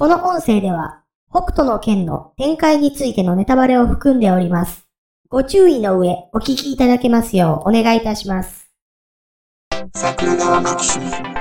この音声では、北斗の剣の展開についてのネタバレを含んでおります。ご注意の上、お聞きいただけますようお願いいたします。桜川マキ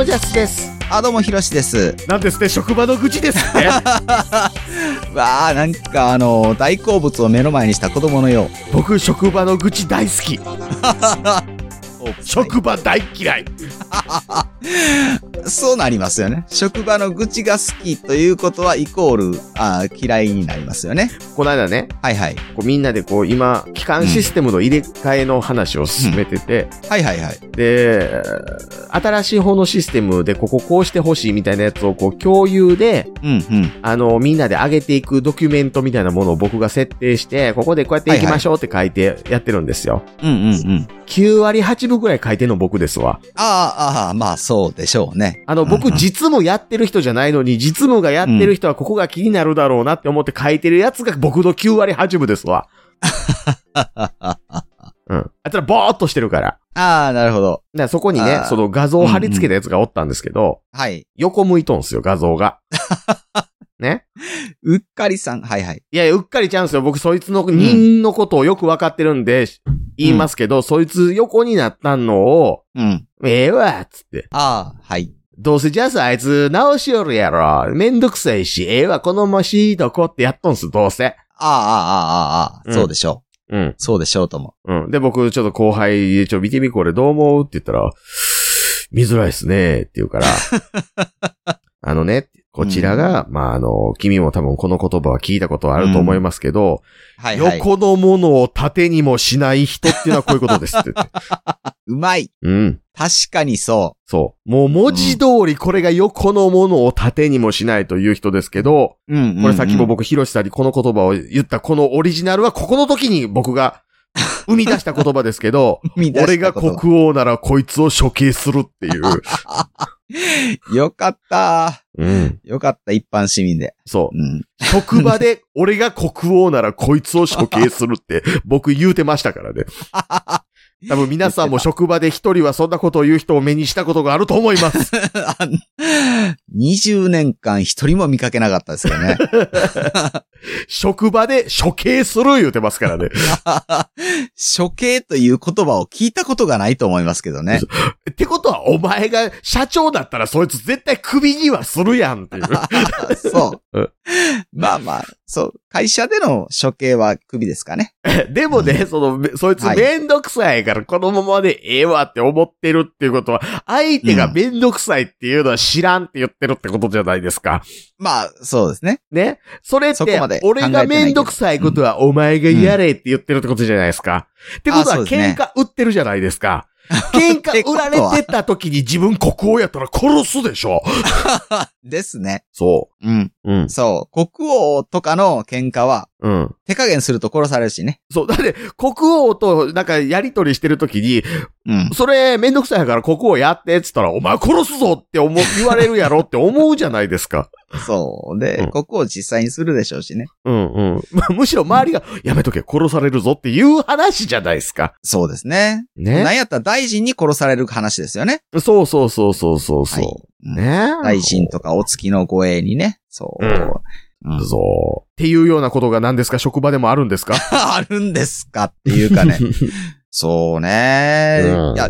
も、ジャスです。あ、どうも、ひろしです。なんですね、職場の愚痴ですね。わあ、なんかあの、大好物を目の前にした子供のよう。僕、職場の愚痴大好き。職場大嫌い。そうなりますよね。職場の愚痴が好きということは、イコール、あー嫌いになりますよね。この間ね、はいはい。こうみんなでこう、今、機関システムの入れ替えの話を進めてて、はいはいはい。で、新しい方のシステムでこここうしてほしいみたいなやつをこう共有で、うんうん。あの、みんなで上げていくドキュメントみたいなものを僕が設定して、ここでこうやっていきましょうって書いてやってるんですよ。うんうんうん。9割8分ぐらい書いてるの僕ですわ。ああ、ああ、まあそうでしょうね。あの、僕うんうん実務やってる人じゃないのに、実務がやってる人はここが気になるだろうなって思って書いてるやつが僕の9割8分ですわ。うん。あいつらぼーっとしてるから。ああ、なるほど。そこにねその画像を貼り付けたやつがおったんですけど、はい。横向いとんすよ、画像が。ね。うっかりさん。はいはい。いやいや、うっかりちゃうんすよ。僕、そいつの人のことをよくわかってるんで、言いますけど、そいつ横になったのを、うん。ええわ、つって。ああ、はい。どうせじゃああいつ直しよるやろ。めんどくさいし、ええわ、このましいとこってやっとんす、どうせ。ああ、ああ、ああ、ああ、うんそうでしょうん。う。そうでしょうとも。うん。で、僕、ちょっと後輩、ちょ、見てみこれどう思うって言ったら、見づらいっすね、って言うから、あのね、こちらが、まあ、あの、君も多分この言葉は聞いたことはあると思いますけど、はいはい。横のものを縦にもしない人っていうのはこういうことですって言って。うまい。うん。確かにそそう。もう文字通りこれが横のものを縦にもしないという人ですけど、う。うんうんうんこれさっきも僕、ヒロシさんにこの言葉を言ったこのオリジナルはここの時に僕が生み出した言葉ですけど、俺が国王ならこいつを処刑するっていう。よかった。うん。よかった、一般市民で。そう。うん。職場で 俺が国王ならこいつを処刑するって僕言うてましたからね。多分皆さんも職場で一人はそんなことを言う人を目にしたことがあると思います。20年間一人も見かけなかったですよね。職場で処刑する言うてますからね。処刑という言葉を聞いたことがないと思いますけどね。ってことはお前が社長だったらそいつ絶対クビにはするやんっていう。そううん。まあまあ、そう。会社での処刑は首ですかね。でもね、その、めそいつはいめんどくさいからこのままでええわって思ってるっていうことは、相手がめんどくさいっていうのは知らんって言ってるってことじゃないですか。まあ、そうですね。ね。それって俺がめんどくさいことはお前がやれって言ってるってことじゃないですか。ってことは喧嘩売ってるじゃないですか。喧嘩売られてた時に自分国王やったら殺すでしょ。ですね。そうん。う。うん。そう。国王とかの喧嘩は、うん。手加減すると殺されるしね。そう。だって、国王となんかやりとりしてる時に、うん。それめんどくさいから国王やってっつったら、お前殺すぞって思う、言われるやろって思うじゃないですか。そう。で、うん国王実際にするでしょうしね。うんうん。ま あむしろ周りが、やめとけ、殺されるぞっていう話じゃないですか。そうですね。ね。なんやったら大臣に殺される話ですよね。そうそうそうそうそうそう。はいうんね大臣とかお付きの護衛にね。そう。うんうんそう。っていうようなことが何ですか？職場でもあるんですか？あるんですかっていうかね。そうね、うんいや、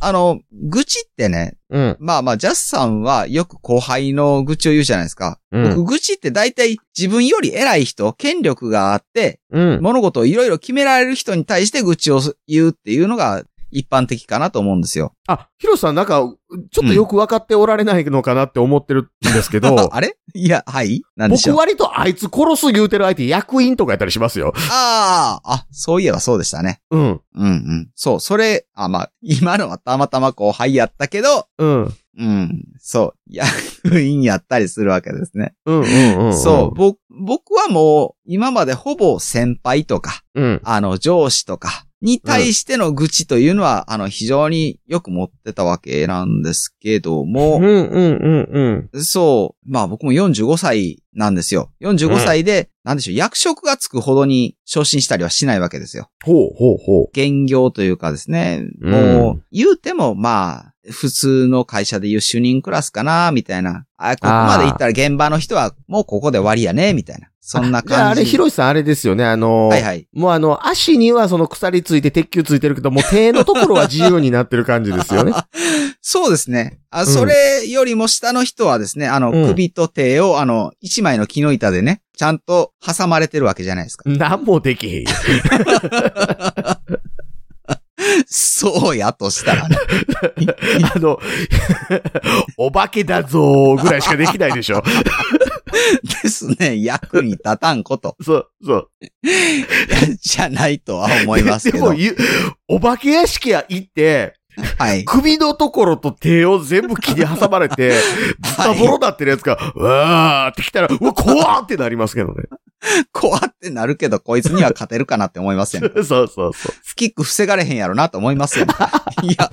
あの、愚痴ってね、うん。まあまあ、ジャスさんはよく後輩の愚痴を言うじゃないですか。うん僕、愚痴って大体自分より偉い人、権力があって、うん。物事をいろいろ決められる人に対して愚痴を言うっていうのが一般的かなと思うんですよ。あ、ヒロさんなんか、ちょっとよく分かっておられないのかなって思ってるんですけど、あれ？いや、はい？なんでしょう？僕割とあいつ殺す言うてる相手役員とかやったりしますよ。ああ、あ、そういえばそうでしたね。うん。うんうん。そう、それ、あ、まあ、今のはたまたま後輩やったけど、うん。うん、そう、役員やったりするわけですね。うんうんうん。そう、ぼ、僕はもう、今までほぼ先輩とか、う。うん。あの、上司とか、に対しての愚痴というのは、あの、非常によく持ってたわけなんですけどうんも、うんうんうん。そう、まあ僕も45歳なんですよ。45歳で、なんでしょう、役職がつくほどに昇進したりはしないわけですよ。ほうほうほう。兼業というかですね、うんもう、言うても、まあ、普通の会社でいう主任クラスかな、みたいな。あ、ここまで行ったら現場の人はもうここで終わりやね、みたいな。そんなじゃああれ、感じ。ひろしさんあれですよね、あの、はいはい。もうあの、足にはその鎖ついて鉄球ついてるけど、もう手のところは自由になってる感じですよね。そうですね。あ、んそれよりも下の人はですね、あの、うん首と手を、あの、一枚の木の板でね、ちゃんと挟まれてるわけじゃないですか。なんもできへんよ。そうやとしたらね。あの、お化けだぞーぐらいしかできないでしょ。ですね。役に立たんこと。そう、そう。じゃないとは思いますけど。でも、ゆお化け屋敷へ行って、はい。首のところと手を全部木に挟まれて、ズタボロなってるやつが、うわーって来たら、うわ、怖ーってなりますけどね。怖ってなるけど、こいつには勝てるかなって思いますよね。そうそうそう。スキック防がれへんやろなと思いますよね。いや、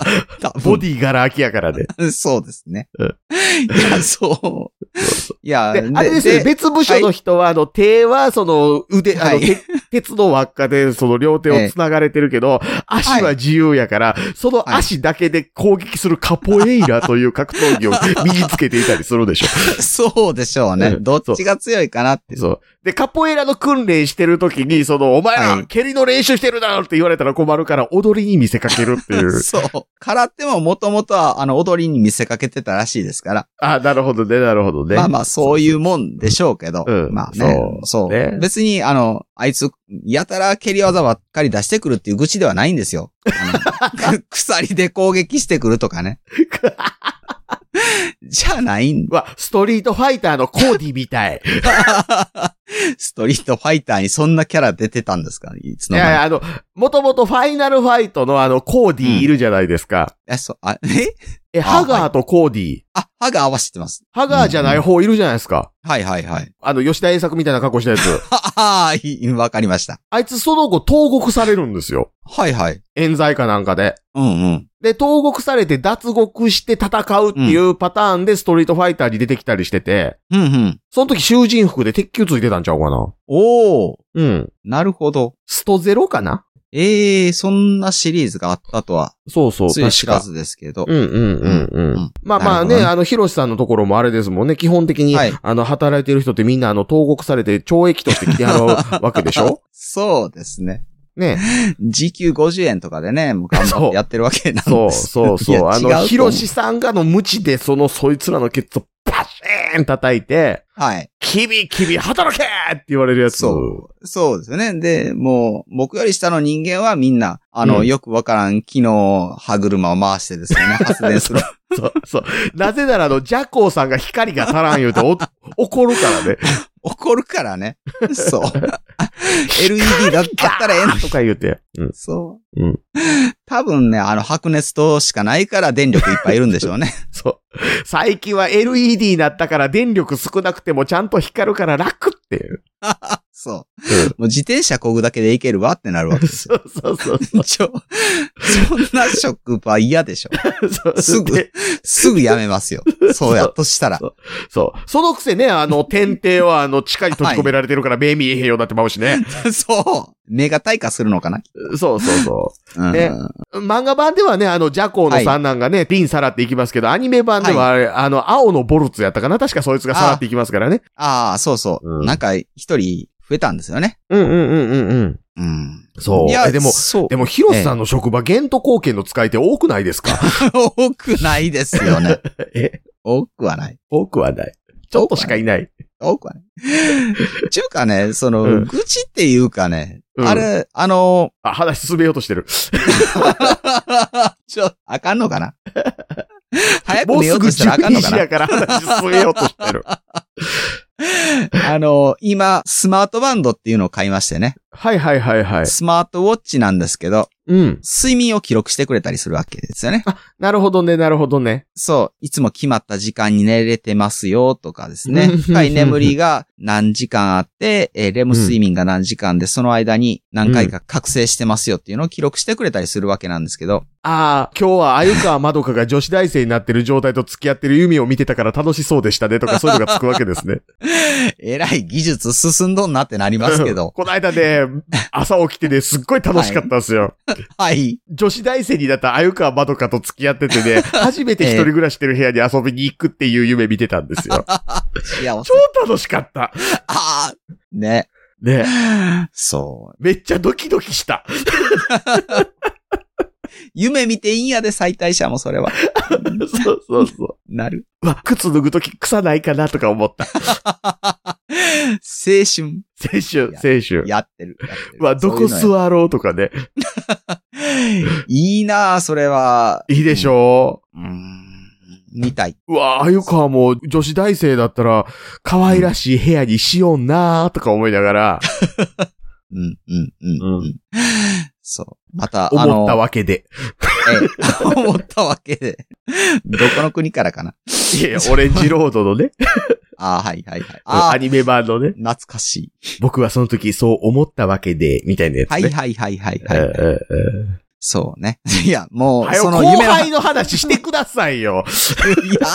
ボディガラ空きやからね。そうですね。うんいや、そう。いや、で、あれですね、別部署の人は、あの、手は、その、腕、あの、はいて鉄の輪っかで、その両手を繋がれてるけど、足は自由やから、その足だけで攻撃するカポエイラという格闘技を身につけていたりするでしょ。そうでしょうね。うんどっちが強いかなって。そう。で、カポエイラの訓練してる時に、その、お前ら、はい蹴りの練習してるだろって言われたら困るから、踊りに見せかけるっていう。そう。空手ももともとは、あの、踊りに見せかけてたらしいですから。あ、なるほどね、なるほどね。まあまあ、そういうもんでしょうけど。うんまあね。そそうう。ね別に、あの、あいつ、やたら蹴り技ばっかり出してくるっていう愚痴ではないんですよ。あの 鎖で攻撃してくるとかね。じゃないんうわ、ストリートファイターのコーディみたい。ストリートファイターにそんなキャラ出てたんですか？いつの間にいやいや、あの、もともとファイナルファイトのあの、コーディいるじゃないですか。え、そう、あ、え？え、あハガーとコーディ。あ、歯が合わせてます。ハガーじゃない方いるじゃないですか。はいはいはい。あの、吉田栄作みたいな格好したやつ。はあ、いいわかりました。あいつその後投獄されるんですよ。はいはい。冤罪かなんかで。うんうん。で、投獄されて脱獄して戦うっていうパターンでストリートファイターに出てきたりしてて、うんうん。その時囚人服で鉄球ついてたんちゃうかな。おー、うん。なるほど。ストゼロかな？ええー、そんなシリーズがあったとは、そうそう、つい知確か。らずですけど。うんうんうんううんん。まあまあね、ねあの、ヒロシさんのところもあれですもんね。基本的に、はいあの、働いてる人ってみんなあの、投獄されて懲役として来てはるわけでしょ？そうですね。ね。時給50円とかでね、もう頑張ってやってるわけなんです。そうそうそう。あの、いや違うと思うヒロシさんがの無知でその、そいつらのケツをパシーン叩いて、はい。キビキビ働けって言われるやつ。そう。そうですよね。で、もう、僕より下の人間はみんな、あの、うんよくわからん木の歯車を回してですね、発電する。そう、そう。なぜならあの、ジャコーさんが光が足らん言うてお怒るからね。怒るからね。そう。LED だったらええのとか言うて。うん。そう。うん。多分ね、あの、白熱灯しかないから電力いっぱいいるんでしょうね。そう。最近は LED になったから電力少なくてもちゃんと光るから楽っていう。そう。うん。もう自転車こぐだけでいけるわってなるわけですよ。そうそうそうちょ、そんな職場嫌でしょ。すぐで、すぐやめますよ。そうやっとしたら。そう。そのくせね、あの、天帝はあの、地下に閉じ込められてるから目見えへんようになってまうしね。そう。目が退化するのかな？そうそうそう。うん。ね漫画版ではね、あの、ジャコーの三男がね、ピンさらっていきますけど、アニメ版ではあれ、あの、青のボルツやったかな？確かそいつがさらっていきますからね。ああ、そうそう。うんなんか、一人増えたんですよね。うんうんうんうんうん。うん。そう。いや、えでも。でも、ヒロシさんの職場、ゲント貢献の使い手多くないですか？多くないですよね。え、多くはない。多くはない。ちょっとしかいない。多くはない。ちゅうかね、その、うん愚痴っていうかね、うんあれ、あの、あ、話進めようとしてる。ちょ、あかんのかな？早くもうすぐ寝ようとしたらあかんの12かな？時やから話進めようとしてる。あの、今、スマートバンドっていうのを買いましてね。はいはいはいはい。スマートウォッチなんですけど、うん。睡眠を記録してくれたりするわけですよね。なるほどね、なるほどね。そう。いつも決まった時間に寝れてますよとかですね。うん深い眠りが何時間あって、えーレム睡眠が何時間で、その間に何回か覚醒してますよっていうのを記録してくれたりするわけなんですけど。ああ、今日は鮎川まどかが女子大生になってる状態と付き合ってる夢を見てたから楽しそうでしたねとかそういうのがつくわけですね。えらい技術進んどんなってなりますけど。この間ね、朝起きてね、すっごい楽しかったんですよ。はい。女子大生になった鮎川まどかと付き合っててね、初めて一人暮らししてる部屋に遊びに行くっていう夢見てたんですよ。超楽しかった。ああね。ね。そめっちゃドキドキした。う。夢見ていいんやで、最大者もそれは。そうそうそう。なる。うわ、靴脱ぐとき臭ないかなとか思った。青春。青春、青春。やってる。わ、どこ座ろうとかね。いいなあそれは。いいでしょうーん。見たい。うわ、あゆかはもう女子大生だったら、可愛らしい部屋にしようなーとか思いながら、うん、うん、うん。ううん、そう。また、あ思ったの、わけで。ええ、思ったわけで。どこの国からかな？いやいや、オレンジロードのね、ああ、はいはいはい。アニメ版のね、懐かしい。僕はその時そう思ったわけで、みたいなやつね。はいはいはいはいはい。そうね。いや、もう、その後夢の、輩の話してくださいよ。いや、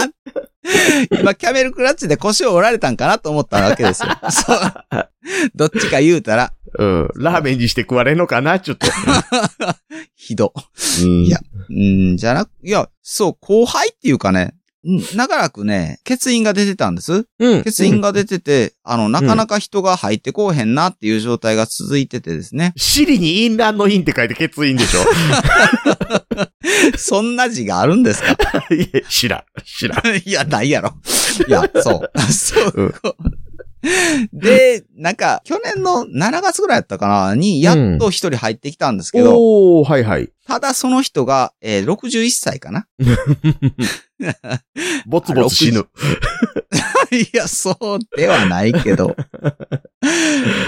今、キャメルクラッチで腰を折られたんかなと思ったわけですよ。そう。どっちか言うたら、うん。ラーメンにして食われんのかなちょっと。ひど。うん。いやうん、じゃなく、いや、そう、後輩っていうかね、うん長らくね、欠員が出てたんです。うん。欠員が出てて、あの、なかなか人が入ってこうへんなっていう状態が続いててですね。尻に淫乱の陰って書いて欠員でしょ。そんな字があるんですか？いや、知らん。知らん。いや、ないやろ。いや、そう。そう。うん で、なんか、去年の7月ぐらいやったかなに、やっと一人入ってきたんですけど、おー、はいはい。ただその人が、えー61歳かなぼつぼつ死ぬ。いや、そうではないけど。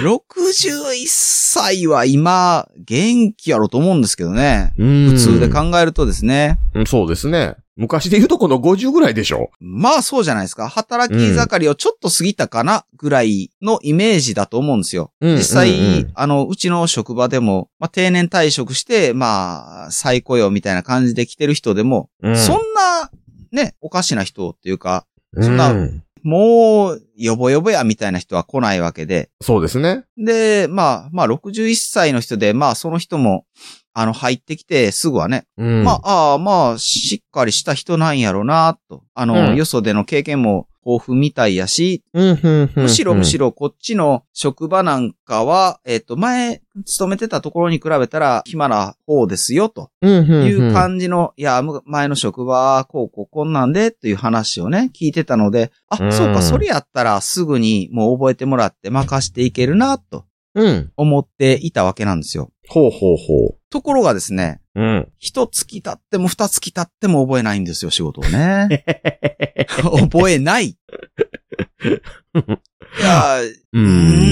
61歳は今、元気やろと思うんですけどね。普普通で考えるとですね。うんそうですね。昔で言うとこの50ぐらいでしょ？まあそうじゃないですか。働き盛りをちょっと過ぎたかなぐらいのイメージだと思うんですよ。うん実際、うんうんあの、うちの職場でも、まあ定年退職して、まあ、再雇用みたいな感じで来てる人でも、うんそんな、ね、おかしな人っていうか、そそんなもう、よぼよぼやみたいな人は来ないわけで。そうですね。で、まあ、まあ、61歳の人で、まあ、その人も、あの、入ってきて、すぐはね、うん。まあ、ああ、まあ、しっかりした人なんやろな、と。あの、うんよそでの経験も豊富みたいやし。むしろむしろ。ろこっちの職場なんかは、えっ、と、前、勤めてたところに比べたら暇な方ですよ、と。いう感じの、いや、む前の職場はこうこうこんなんで、という話をね、聞いてたので、あ、うんそうか、それやったらすぐにもう覚えてもらって任していけるな、とうん。思思っていたわけなんですよ。ほうほうほところがですね、う。うん。一月経っても二月経っても覚えないんですよ、仕事をね。覚えない。いや、ううー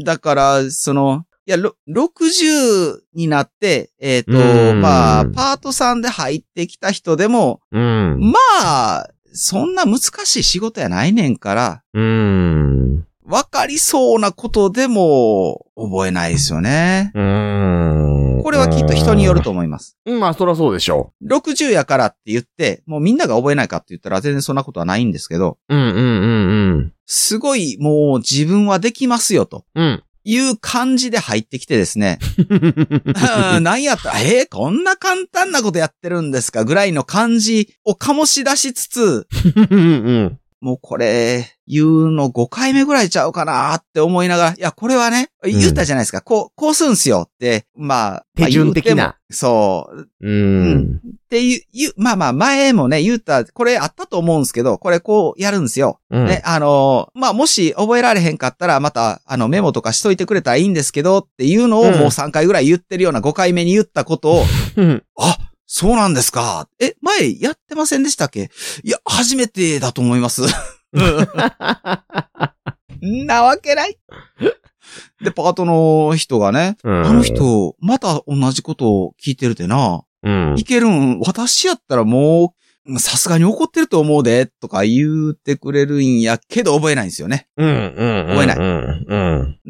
ん、だから、その、いや、ろ60になって、えっ、と、うんまあ、パートさんで入ってきた人でも、うん。まあ、そんな難しい仕事やないねんから、うん。わかりそうなことでも覚えないですよね。うん。これはきっと人によると思います。うん。まあ、そらそうでしょ60やからって言って、もうみんなが覚えないかって言ったら全然そんなことはないんですけど、う。うん、うん、うん、すごいもう自分はできますよとうん。いう感じで入ってきてですね、うん。なんやった？ら、えーこんな簡単なことやってるんですか？ぐらいの感じを醸し出しつつ、うん。もうこれ、言うの5回目ぐらいちゃうかなって思いながら、いや、これはね、言ったじゃないですか。こう、こうすんすよって、まあ、手順的なそう。うん。っていう、言うまあまあ、前もね、言った、これあったと思うんですけど、これこうやるんですよ。うん。ね、あのーまあ、もし覚えられへんかったら、また、あの、メモとかしといてくれたらいいんですけど、っていうのをうんもう3回ぐらい言ってるような5回目に言ったことを、うん。あ、そうなんですか。え、前やってませんでしたっけ？いや、初めてだと思います。んなわけない。で、パートの人がね、うんあの人、また同じことを聞いてるでな。うんい。けるん、私やったらもう、さすがに怒ってると思うで、とか言ってくれるんやけど覚えないんですよね。うん。うん。覚えないうん。う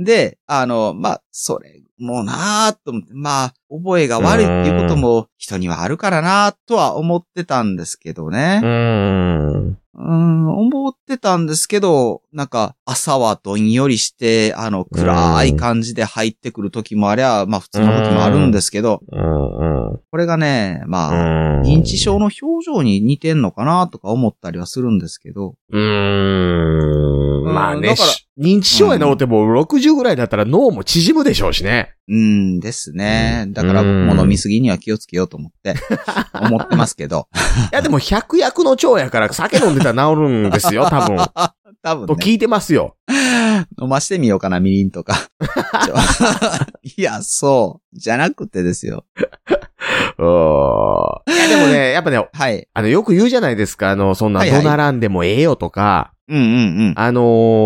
ん。で、あの、まあ、それもなーと思って、まあ、覚えが悪いっていうことも人にはあるからなとは思ってたんですけどね。うん。うん、思ってたんですけど、なんか、朝はどんよりして、あの、暗い感じで入ってくる時もありゃ、まあ普通の時もあるんですけど、うん。これがね、まあ、うん。認知症の表情に似てんのかなとか思ったりはするんですけど、うーん。まあねだから、認知症やなおっても60ぐらいだったら脳も縮むでしょうしね。うんですね。だからうん僕も飲みすぎには気をつけようと思って、思ってますけど。いやでも100役の腸やから酒飲んでたら治るんですよ、多分。多分ね、と聞いてますよ。飲ましてみようかな、みりんとか。いや、そう。じゃなくてですよ。うんいやでもね、やっぱね、はい。あの、よく言うじゃないですか。あの、そんなはいはい怒鳴らんでもええよとか、うんうんうん。あの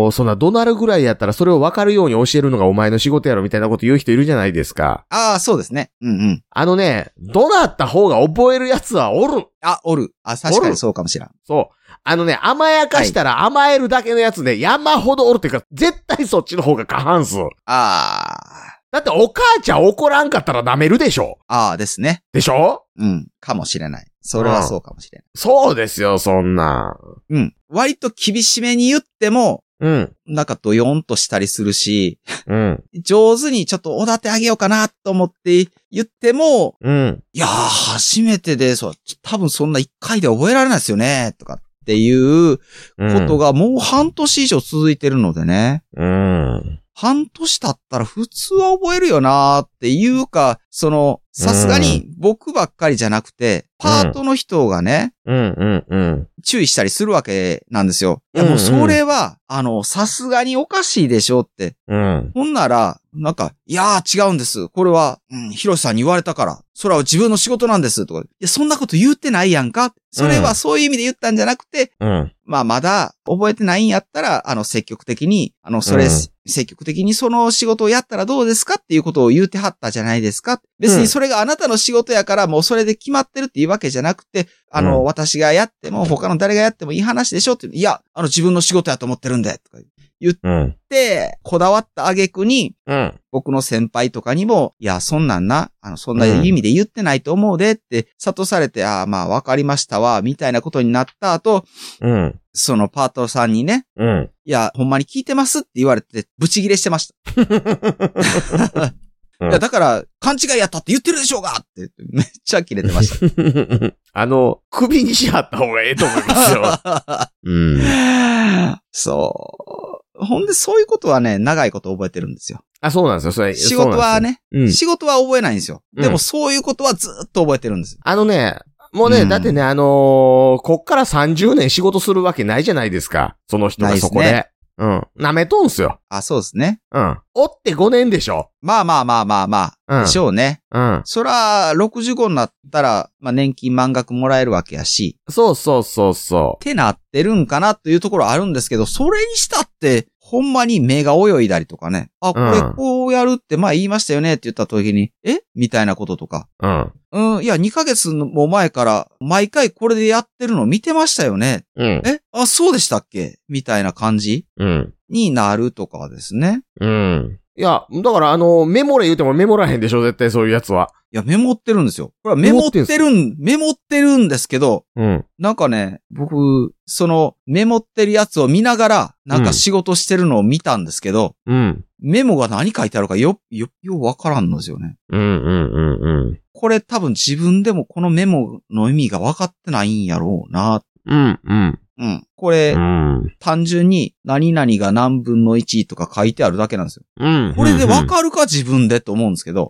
ーそんな怒鳴るぐらいやったらそれを分かるように教えるのがお前の仕事やろみたいなこと言う人いるじゃないですか。ああ、そうですね。うんうん。あのね、怒鳴った方が覚えるやつはおる。あ、おる。あ、確かにそうかもしれん。そう。あのね、甘やかしたら甘えるだけのやつで山ほどおるっていうか、絶対そっちの方が過半数。あだってお母ちゃん怒らんかったら舐めるでしょあ、ああですね。でしょ？うん。かもしれない。それはそうかもしれない。そうですよ、そんな。うん。割と厳しめに言っても、うん。なんかドヨンとしたりするし、うん。上手にちょっとおだてあげようかなと思って言っても、うん。いやー、初めてで、そう、多分そんな一回で覚えられないですよね、とかっていうことがもう半年以上続いてるのでね。うん。半年経ったら普通は覚えるよなっていうか、その、さすがに僕ばっかりじゃなくて、パートの人がね、うん。うん。うん。注意したりするわけなんですよ。いやもうんそれは、あの、さすがにおかしいでしょって。うん。ほんなら、なんか、いやー違うんです。これは、うん、ヒロシさんに言われたから、それは自分の仕事なんです。とか、いや、そんなこと言ってないやんか。それはそういう意味で言ったんじゃなくて、うん。まあ、まだ覚えてないんやったら、あの、積極的に、あの、それ、うん積極的にその仕事をやったらどうですかっていうことを言うてはったじゃないですか。別にそれがあなたの仕事やから、もうそれで決まってるっていうわけじゃなくて、あの、うん私がやっても、他の誰がやってもいい話でしょって、いや、あの、自分の仕事やと思ってるんで、とかうん。で、こだわった挙句に、うん。僕の先輩とかにも、いや、そんなんな、あの、そんな意味で言ってないと思うでって、諭されて、ああ、まあ、わかりましたわ、みたいなことになった後、うん。そのパートさんにね、うん。いや、ほんまに聞いてますって言われて、ブチギレしてました。うんいや、だから、勘違いやったって言ってるでしょうがってめっちゃキレてました。あの、首にしはった方がええと思いますよ。うん。そう。ほんで、そういうことはね、長いこと覚えてるんですよ。あ、そうなんですよ。それ仕事は。ね、そうなん仕事は覚えないんですよ。うんでも、そういうことはずっと覚えてるんですよ。あのね、もうね、うんだってね、あのーこっから30年仕事するわけないじゃないですか。その人がそこで。ないですうん。舐めとんすよ。あ、そうですね。うん。おって5年でしょ。まあまあまあまあまあ、うん。でしょうね。うん。そら、65になったら、まあ年金満額もらえるわけやし、そうそうそうそってなってるんかなというところあるんですけど、それにしたって、ほんまに目が泳いだりとかね。あ、これうんこうやるって前言いましたよねって言った時に、え？みたいなこととか。う。うん。うん、いや、2ヶ月も前から、毎回これでやってるの見てましたよね。うん。え？あ、そうでしたっけ？みたいな感じうん。になるとかですね。うん。いや、だからあの、メモれ言うてもメモらへんでしょ、絶対そういうやつは。いや、メモってるんですよ。これはメモってるん、メモってるんですけど、うん。なんかね、僕、そのメモってるやつを見ながら、なんか仕事してるのを見たんですけど、うん。メモが何書いてあるかよ、よ、ようわからんのですよね。うん、うん、うん、これ多分自分でもこのメモの意味が分かってないんやろうな。うん。うん、うん。これ、うん。単純に何々が何分の1とか書いてあるだけなんですよ。うん。これで分かるか自分でと思うんですけど、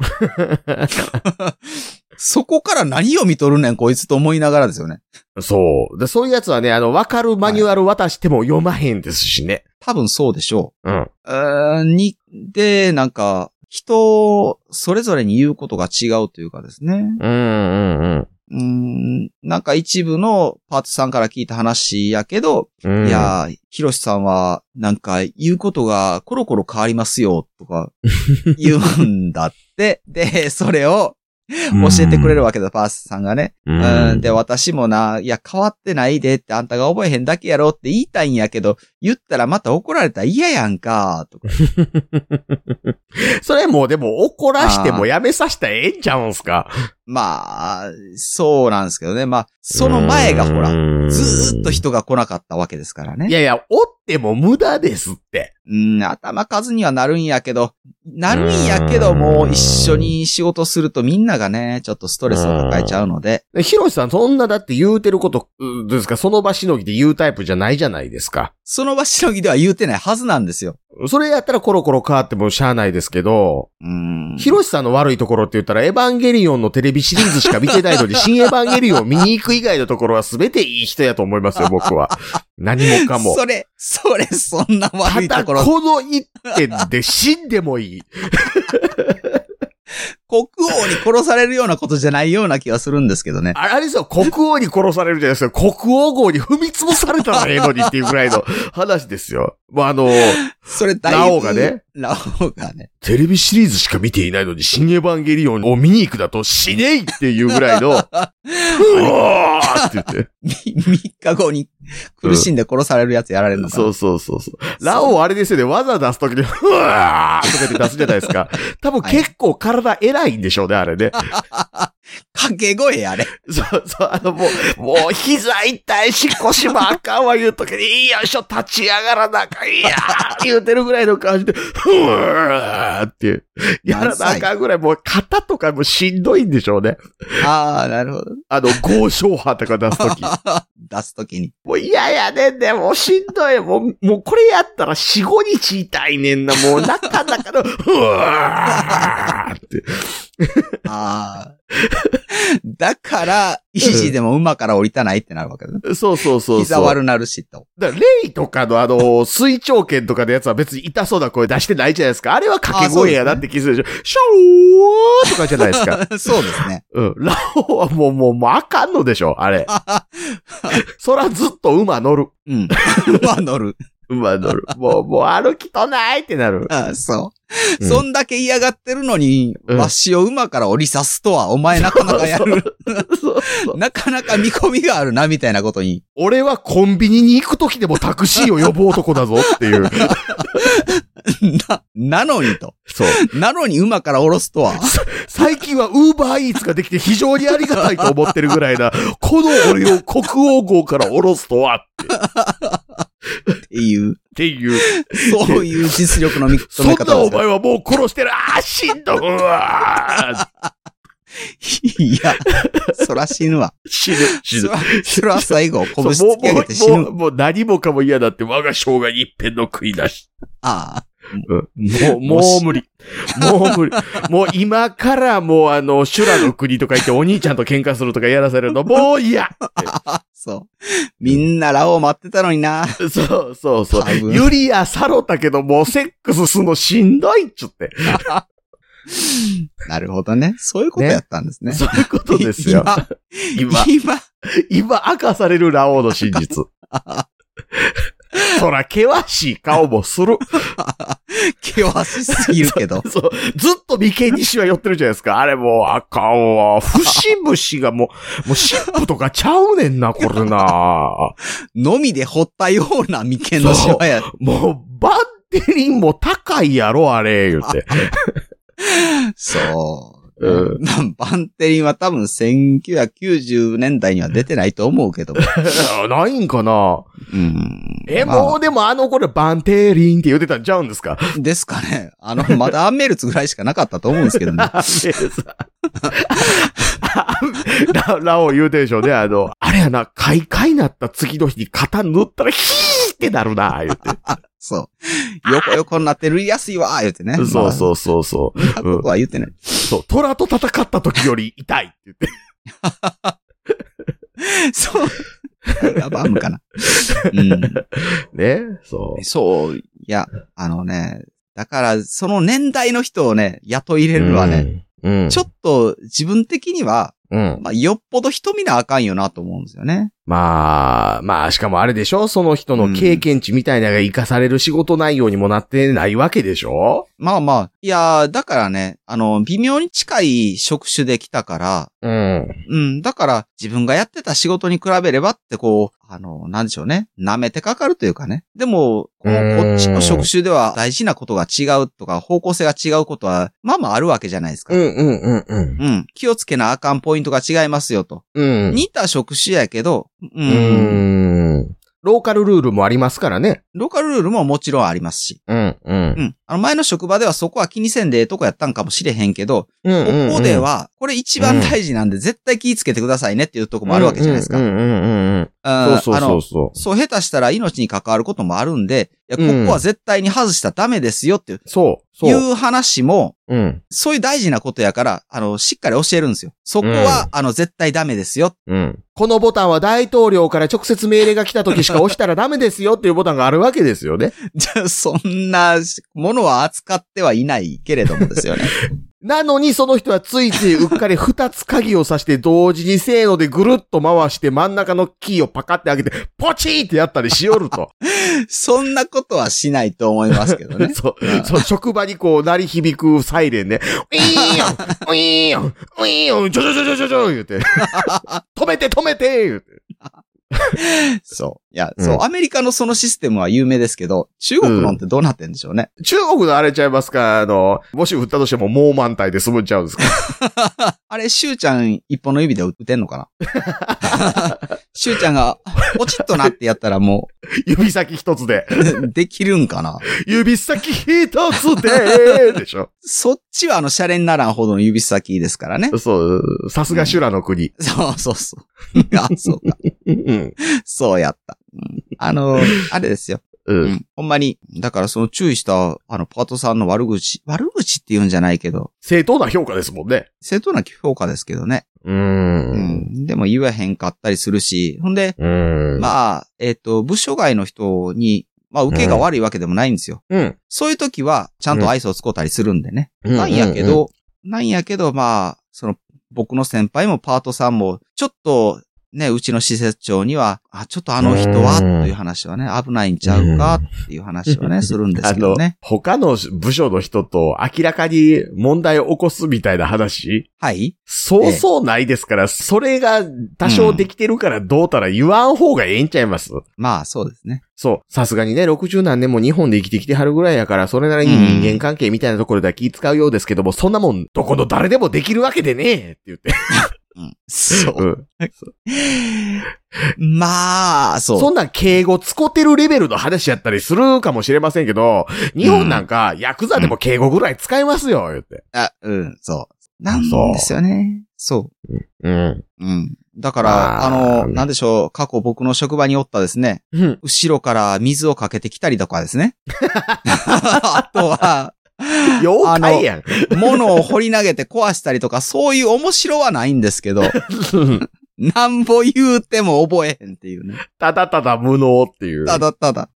そこから何を見とるねんこいつと思いながらですよね。そう。で、そういうやつはね、あの、わかるマニュアル渡しても読まへんですしね。多分そうでしょうん。う。うーんに、で、なんか、人、それぞれに言うことが違うというかですね。うん、うん、うん。うーん、なんか一部のパートさんから聞いた話やけど、うんいやー、ヒロシさんは、なんか言うことがコロコロ変わりますよ、とか 言うんだって。で、それを教えてくれるわけだ、パースさんがね。ううん、で、私もな、いや、変わってないでってあんたが覚えへんだけやろって言いたいんやけど、言ったらまた怒られたら嫌やんか、とか。それもうでも怒らしてもやめさせたらええんちゃうんすか？まあ、そうなんですけどね。まあ、その前がほら、らずーっと人が来なかったわけですからね。いやいや、おっても無駄ですって。うん、頭数にはなるんやけど、なるんやけども、一緒に仕事するとみんながね、ちょっとストレスを抱えちゃうので、でヒロシさんそんなだって言うてること、うですか、その場しのぎで言うタイプじゃないじゃないですか。その場しのぎでは言うてないはずなんですよ。それやったらコロコロ変わってもしゃあないですけど、うん。ヒロシさんの悪いところって言ったら、エヴァンゲリオンのテレビシリーズしか見てないのに、新エヴァンゲリオンを見に行く以外のところは全ていい人やと思いますよ、僕は。何もかも。それ、それ、そんな悪ただ、いところ、この一点で死んでもいい。国王に殺されるようなことじゃないような気がするんですけどね。あれあれですよ、国王に殺されるじゃないですか。国王号に踏み潰されたらええのにっていうぐらいの話ですよ。もうあの、それだいぶ。ラオウがね。ラオウがね。テレビシリーズしか見ていないのに、新エヴァンゲリオンを見に行くだと死ねいっていうぐらいの、うわーって言って。み3日後に苦しんで殺されるやつやられるのかな。そうそうそうそう。ラオウあれですよね、技出すときに、ふわーとかって出すじゃないですか。多分結構体偉いんでしょうね、あれね。掛け声やれ。そうそう、あのもう、もう膝痛いし腰もあかんわ言うときに、よいしょ、立ち上がらなあかん、いやー 言うてるぐらいの感じで、ふわーって、やらなあかんぐらい、もう肩とかもしんどいんでしょうね。ああ、なるほど。あの、豪商派とか出すとき。出すときに。もう嫌やねんね。もうしんどい。もう、もうこれやったら4、5日痛いねんな。もうなかなかの、ふわーって。ああ。だから、石でも馬から降りたないってなるわけだね。そうそうそう。膝悪なるしと。だからレイとかのあの、水長剣とかのやつは別に痛そうな声出してないじゃないですか。あれは掛け声やなって気づるでしょ。シャオーとかじゃないですか。そうですね。うん。ラオウはもう、もう、もうあかんのでしょ、あれ。そらずっと馬乗る。うん。馬乗る。馬乗る。もう、もう歩きとないってなる。あそう。うんそんだけ嫌がってるのに、うんわしを馬から降りさすとは、お前なかなかやる。なかなか見込みがあるな、みたいなことに。俺はコンビニに行くときでもタクシーを呼ぶ男だぞっていう。な、なのにと。そう。なのに馬から降ろすとは。最近はウーバーイーツができて非常にありがたいと思ってるぐらいな、この俺を国王号から降ろすとはっていう、っていう。そういう実力の認そんなお。前はもう殺してる。ああ、死んだ。うわーいや、そら死ぬわ。死ぬ、死ぬそら。、最後、拳突き上げて死ぬ。もうもう、もう何もかも嫌だって我が生涯に一遍の食いなし。ああ。うんもう、もう無理。もう無理。もう今からもうあの、修羅の国とか行ってお兄ちゃんと喧嘩するとかやらせるの、もう嫌。そう。みんなラオウ待ってたのにな。そうそうそうユリアサロたけどもうセックスすんのしんどいっちゅって。なるほどね。そういうことやったんですね。そういうことですよ。今、今、今明かされるラオウの真実。そら、険しい顔もする。険しすぎるけど。そう。ずっと眉間にしわ寄ってるじゃないですか。あれもうあかんわ。節々がもう、もう尻尾とかちゃうねんな、これな。のみで掘ったような眉間のシワや。もう、バッテリーも高いやろ、あれ、言って。そう。うんまあ バンテリンは多分1990年代には出てないと思うけども。ないんかな？うん。え、まあもうでもあの頃バンテリンって言ってたんちゃうんですか？ですかね。あの、まだアンメルツぐらいしかなかったと思うんですけどね。あさララオウ言うてるでしょうね。あの、あれやな、開会なった次の日に肩塗ったらヒーってなるな、言って。そう。横横になってるやすいわ、言ってね。そうそうそうそう。う。そんなことは言ってない。そう、虎と戦った時より痛いって言って。そう。ラバームかな。うん。ね。そそう。いや、あのね、だから、その年代の人をね、雇い入れう。るのはね、うん、うん。ちょっと自分的には、うん。まあ、よっぽど人見なあかんよなと思うんですよね。まあ、まあ、しかもあれでしょ？その人の経験値みたいなのが活かされる仕事内容にもなってないわけでしょ？まあまあ、いやーだからね、あの、微妙に近い職種で来たから、うん。うん、だから自分がやってた仕事に比べればってこう、あの、なんでしょうね。舐めてかかるというかね。でも、こううんこっちの職種では大事なことが違うとか、方向性が違うことは、まあまああるわけじゃないですか。うんうんうんうん。うん。気をつけなあかんポイントが違いますよと。うん。似た職種やけど、う。うんん。ローカルルールもありますからね。ローカルルールももちろんありますし。うん、う。うんん。あの前の職場ではそこは気にせんでええとこやったんかもしれへんけど、うんうんうんここで、は、これ一番大事なんで絶対気ぃつけてくださいねっていうとこもあるわけじゃないですか。うんうんうんうん。あそうそうあのそうそそう、下手したら命に関わることもあるんで、いや、こうんこは絶対に外したらダメですよっていう、う。そう、そう。いう話も、うん、そういう大事なことやから、あの、しっかり教えるんですよ。そこは、あの、絶対ダメですよ。うん。このボタンは大統領から直接命令が来た時しか押したらダメですよっていうボタンがあるわけですよね。じゃあ、そんなものは扱ってはいないけれどもですよね。なのにその人はついついうっかり二つ鍵を刺して同時にせーのでぐるっと回して真ん中のキーをパカって開けてポチーってやったりしよると。そんなことはしないと思いますけどね。そう、そう、職場にこう鳴り響くサイレンね。ウィーンよウィーンよウィーンよちょちょちょちょちょちょ言うて。止めて止めて言うて。そう。いや、うんそう、アメリカのそのシステムは有名ですけど、中国のってどうなってんでしょうね。中国のあれちゃいますか？あの、もし撃ったとしてももう満体で済むんちゃうんですか？あれ、シュウちゃん一本の指で撃てんのかな？シュウちゃんが、ポチッとなってやったらも指先一つで。う、できるんかな？指先一つででしょ。そっちはあの、シャレにならんほどの指先ですからね。そう、さすが修羅の国。そうそうそう。あ、そうか。うん。そうやった。うんあの、あれですよ。う。うんん。ほんまに、だからその注意した、あの、パートさんの悪口、悪口って言うんじゃないけど、正当な評価ですもんね。正当な評価ですけどね。う。うんん。でも言えへんかったりするし、ほんで、うん。まあ、えっ、と、部署外の人に、まあ、受けが悪いわけでもないんですよ。うん。そういう時は、ちゃんと愛想をつこうたりするんでね。うんなんやけど、なんやけど、まあ、その、僕の先輩もパートさんも、ちょっと、ね、うちの施設長には、あ、ちょっとあの人は、うんという話はね、危ないんちゃうか、っていう話はね、するんですあのけどね。、他の部署の人と明らかに問題を起こすみたいな話？はいそうそうないですから、それが多少できてるからどうたら言わん方がええんちゃいます、まあ、そうですね。そう。さすがにね、60何年も日本で生きてきてはるぐらいやから、それなりに人間関係みたいなところでは気使うようですけども、そんなもん、どこの誰でもできるわけでねえって言って。うん。そうう。ん。まあ、そう。そんなん敬語使ってるレベルの話やったりするかもしれませんけど、日本なんか、ヤクザでも敬語ぐらい使いますよ、言って。あ、うん、そう。なんですよね。そう。うん。うん。だから、まああの、なんでしょう、過去僕の職場におったですね、うん。後ろから水をかけてきたりとかですね。あとは、妖怪やん。物を掘り投げて壊したりとか、そういう面白はないんですけど、なんぼ言うても覚えへんっていうね。ただただ無能っていう。ただただ。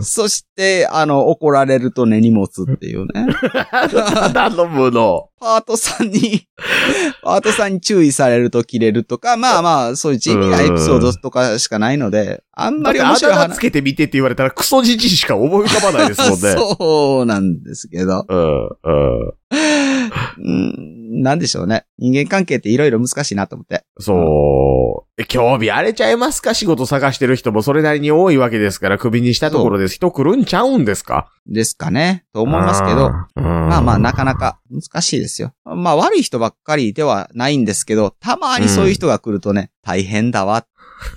そして、あの、怒られると根に持つっていうね。ただの無能。パートさんに、パートさんに注意されると切れるとか、まあまあ、そういう地味なエピソードとかしかないので、あんまり面白い話つ。けてみてって言われたらクソじじいしか思い浮かばないですもんね。そうなんですけど。うん、うん。うん、なんでしょうね。人間関係っていろいろ難しいなと思って。そう。え興味荒れちゃいますか？仕事探してる人もそれなりに多いわけですから、首にしたところで人来るんちゃうんですか？ですかね。と思いますけど。ままあまあ、なかなか難しいですよ。まあ悪い人ばっかりではないんですけど、たまにそういう人が来るとね、大変だわ。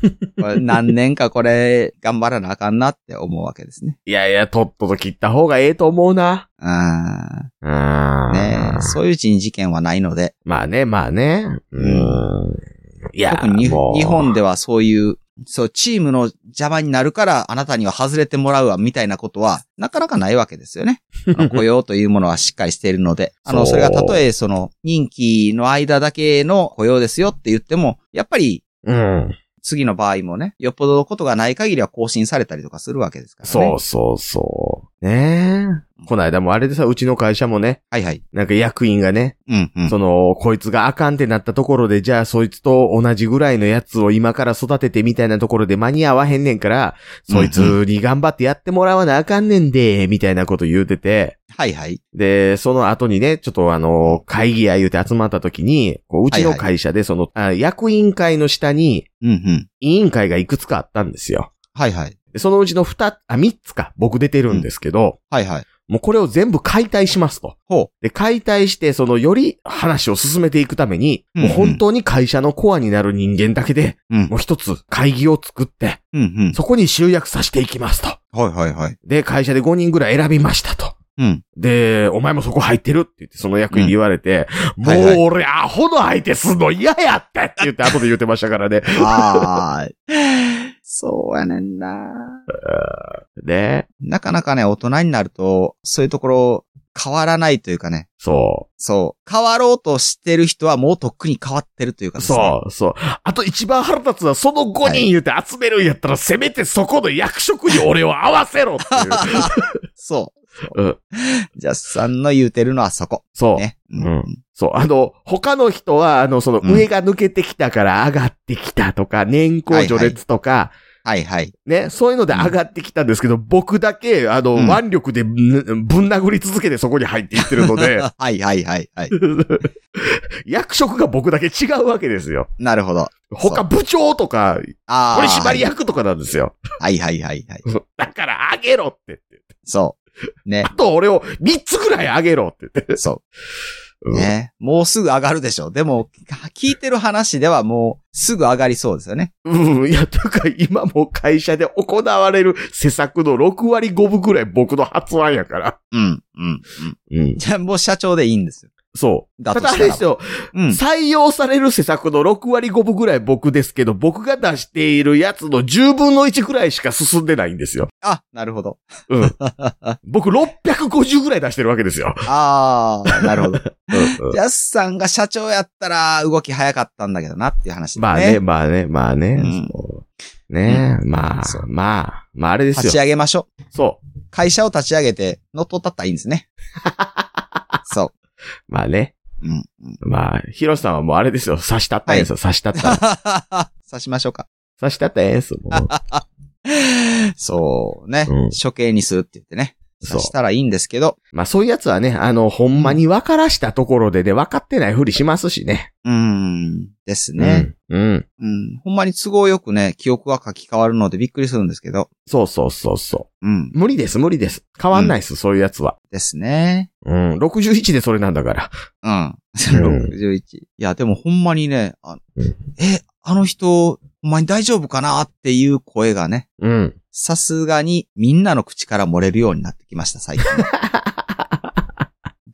何年かこれ頑張らなあかんなって思うわけですね。いやいや、とっとと切った方がええと思うな。あうん。ーねえそういう人事件はないので、まあね、まあね。うん。いや、特に日本ではそういう、そう、チームの邪魔になるからあなたには外れてもらうわ、みたいなことは、なかなかないわけですよね。雇用というものはしっかりしているので、あの、それがたとえその、任期の間だけの雇用ですよって言っても、やっぱり、うん。次の場合もね、よっぽどのことがない限りは更新されたりとかするわけですからね。そうそうそう。ねえ。この間もあれでさ、うちの会社もね、はいはい。なんか役員がね、うんうん。その、こいつがあかんってなったところで、じゃあそいつと同じぐらいのやつを今から育ててみたいなところで間に合わへんねんから、そいつに頑張ってやってもらわなあかんねんで、みたいなこと言うてて、はいはい。で、その後にね、ちょっとあの、会議や言うて集まった時に、こううちの会社でその、あ役員会の下にうんうん。委員会がいくつかあったんですよ。はいはい。でそのうちの二、あ、三つか、僕出てるんですけど、はいはい。もうこれを全部解体しますと。ほで、解体して、そのより話を進めていくために、うんうんもう本当に会社のコアになる人間だけで、う。うんも。う一つ会議を作って、うんうん。そこに集約させていきますと。はいはいはい。で、会社で5人ぐらい選びましたと。うん。で、お前もそこ入ってるって言って、その役員に言われて、もうはいはい俺、アホの相手すんの嫌やってって言って、後で言ってましたからね。はーい。そうやねんな。ね。なかなかね、大人になると、そういうところ変わらないというかね。そそう。変わろうとしてる人はもうとっくに変わってるというかう。ですねそう、そう。あと一番腹立つのは、その5人言って集めるんやったら、せめてそこの役職に俺を合わせろっていう。そう。うん。ジャスさんの言うてるのはそこ。そう。ね。うん。そう。あの、他の人は、あの、そのうん上が抜けてきたから上がってきたとか、年功序列とか、はいはい。ね、そういうので上がってきたんですけど、僕だけ、あの、うん腕力でぶん殴り続けてそこに入っていってるので、はいはいはいはい。役職が僕だけ違うわけですよ。なるほど。他部長とか、ああ。取締役とかなんですよ。はいはいはいはい。だから上げろって言って。そう。ね あ。と俺を3つぐらい上げろって言って。そう。うんね。もうすぐ上がるでしょ。でも、聞いてる話ではもうすぐ上がりそうですよね。うん。いや、というか、今もう会社で行われる施策の6割5分ぐらい僕の発案やから。うん、うん、うん。うん。じゃあもう社長でいいんですよ。そう。ただとしたらだあれですよ。うん。採用される施策の6割5分ぐらい僕ですけど、僕が出しているやつの10分の1ぐらいしか進んでないんですよ。あ、なるほど。うん。僕650ぐらい出してるわけですよ。ああ、なるほど。うんうんジャスさんが社長やったら動き早かったんだけどなっていう話ですね。まあね、まあね、まあね。うんそうねまあまあ、まああれです立ちよ。上げましょう。そ会社を立ち上げて乗っ取ったったらいいんですね。まあね。う。うん。うんまあ、ヒロシさんはもうあれですよ。刺したったんですよ。刺したったら。刺しましょうか。刺したったんですよ。も うそうね。うん処刑にするって言ってね。そしたらいいんですけど。まあそういうやつはね、あの、ほんまに分からしたところでね、分かってないふりしますしね。うーん。ですね。うん。うん。うん。ほんまに都合よくね、記憶が書き換わるのでびっくりするんですけど。そうそうそうそうん。う。無理です、無理です。変わんないです、そういうやつは。ですね。うん。61でそれなんだから。うん。うん61。いや、でもほんまにね、あうんえ、あの人、ほんまに大丈夫かなっていう声がね、うん。さすがにみんなの口から漏れるようになってきました、最近。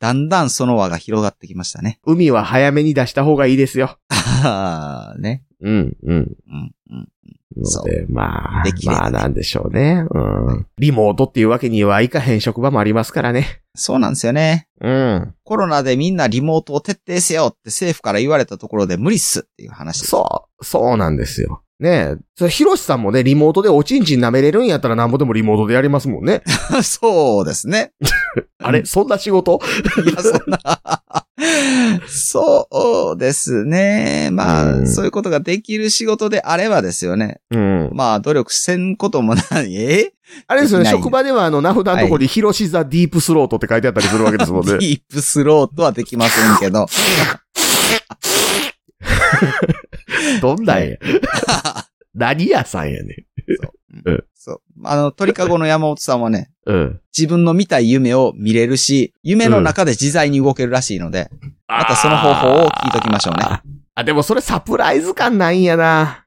だんだんその輪が広がってきましたね。海は早めに出した方がいいですよ。ああ、ね。うん、うん。うん、うん。ので、まあできれまあなんでしょうね。うん。リモートっていうわけにはいかへん職場もありますからね。そうなんですよね。うん。コロナでみんなリモートを徹底せよって政府から言われたところで無理っすっていう話。そう、そうなんですよ。ねえ。それ、ヒロシさんもね、リモートでおちんちん舐めれるんやったらなんぼでもリモートでやりますもんね。う。そうですね。あれそんな仕事？いや、そんな。そうですね。まあ、うんそういうことができる仕事であればですよね。うん。まあ、努力せんこともない。え？あれですよね、職場ではあの、名札のところに、ヒロシザディープスロートって書いてあったりするわけですもんデね。ィープスローとはできませんけど。どんなんや。何屋さんやねそう。あの、鳥かごの山本さんはね、ん。うん。自分の見たい夢を見れるし、夢の中で自在に動けるらしいので、またその方法を聞いときましょうね。あでもそれサプライズ感ないんやな。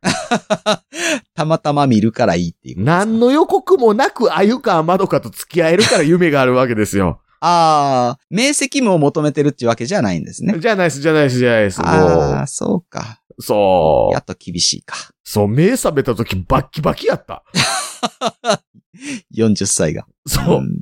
たまたま見るからいいっていう。何の予告もなく、あゆかまどかと付き合えるから夢があるわけですよ。ああ、明晰夢を求めてるっていうわけじゃないんですね。じゃないです、じゃないです、じゃないです。もああ、そうか。う、そう。やっと厳しいか。そう、目覚めた時バッキバキやった。40歳が。そう。ん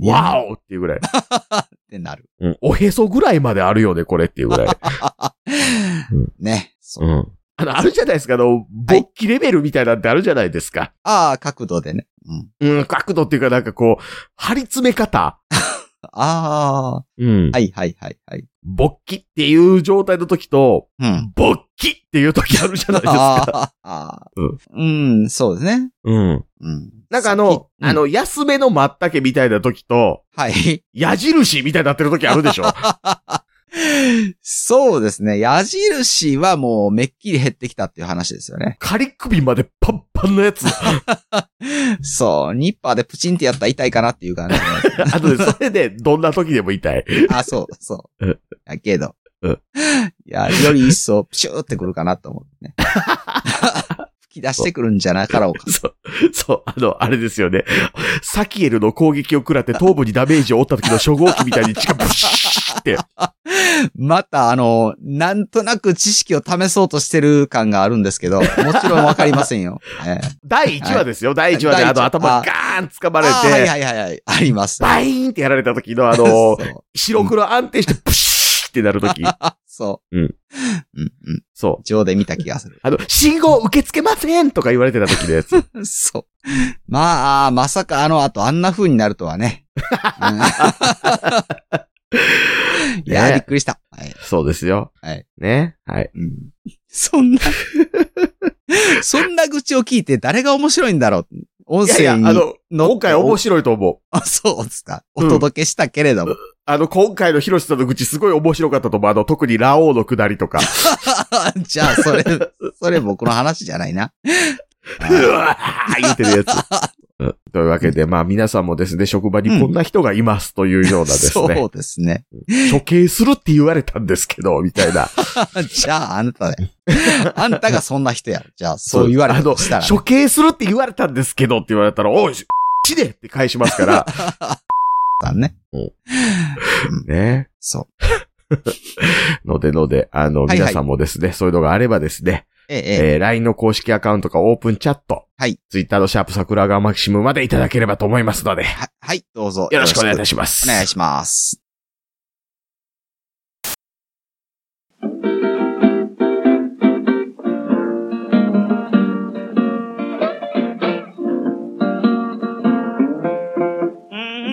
わおっていうぐらい。ってなる。うん。おへそぐらいまであるよね、これっていうぐらい。ね。そううん。あの、あるじゃないですか、あの、勃起レベルみたいなんてあるじゃないですか。ああ、角度でね。うん。うん、角度っていうかなんかこう、張り詰め方。あうんあ、。はいはいはいはい。勃起っていう状態の時と、うん。勃起っていう時あるじゃないですか。うんうん、そうですね。うん。うん。なんかあの、うんあの、安めの松茸みたいな時と、はい。矢印みたいになってる時あるでしょ？そうですね。矢印はもうめっきり減ってきたっていう話ですよね。仮首までパンパンのやつ。そう。ニッパーでプチンってやったら痛いかなっていう感じ。あとで、それで、どんな時でも痛い。あ、そう、そううん。やけど。うんいや、より一層プシューってくるかなと思ってね。吹き出してくるんじゃなかろうか。そう、そう、あの、あれですよね。サキエルの攻撃を食らって頭部にダメージを負った時の初号機みたいに近く、ブシーって。また、あの、なんとなく知識を試そうとしてる感があるんですけど、もちろんわかりませんよ。ええ第1話ですよ、第1話であの頭ガーン掴まれあーはいて、はいはいはい。あります。バイーンってやられた時のあその、う白黒安定してプシーってなる時。そう。うん。うんうん。そう。上で見た気がする。あの、信号受け付けませんとか言われてた時のやつ。そう。まあ、まさかあの後あんな風になるとはね。うん いや、ねびっくりした。はい。そうですよ。はい。ね。はい。うんそんな、そんな愚痴を聞いて誰が面白いんだろう。音いやいや、声にあの、今回面白いと思う。あ、そうですか。おうん届けしたけれども。あの、今回のヒロシさんの愚痴すごい面白かったと思う。あの、特にラオウのくだりとか。じゃあ、それ、それ僕の話じゃないな。うわー言ってるやつ。うんというわけで、まあ皆さんもですね、職場にこんな人がいますというようなですそね、うですね。処刑するって言われたんですけど、みたいな。じゃあ、あなたで。あんたがそんな人や。じゃあ、そう言われたら、あの、処刑するって言われたんですけどって言われたら、おい、死ねって返しますから。だね。ね。そう。のでので、あの、はいはい皆さんもですね、そういうのがあればですね、ええ、ええ。えー LINE の公式アカウントかオープンチャット、はい。Twitter のシャープ桜川マキシムまでいただければと思いますので、ははい、どうぞ。よろしくお願いいたします。お願いします。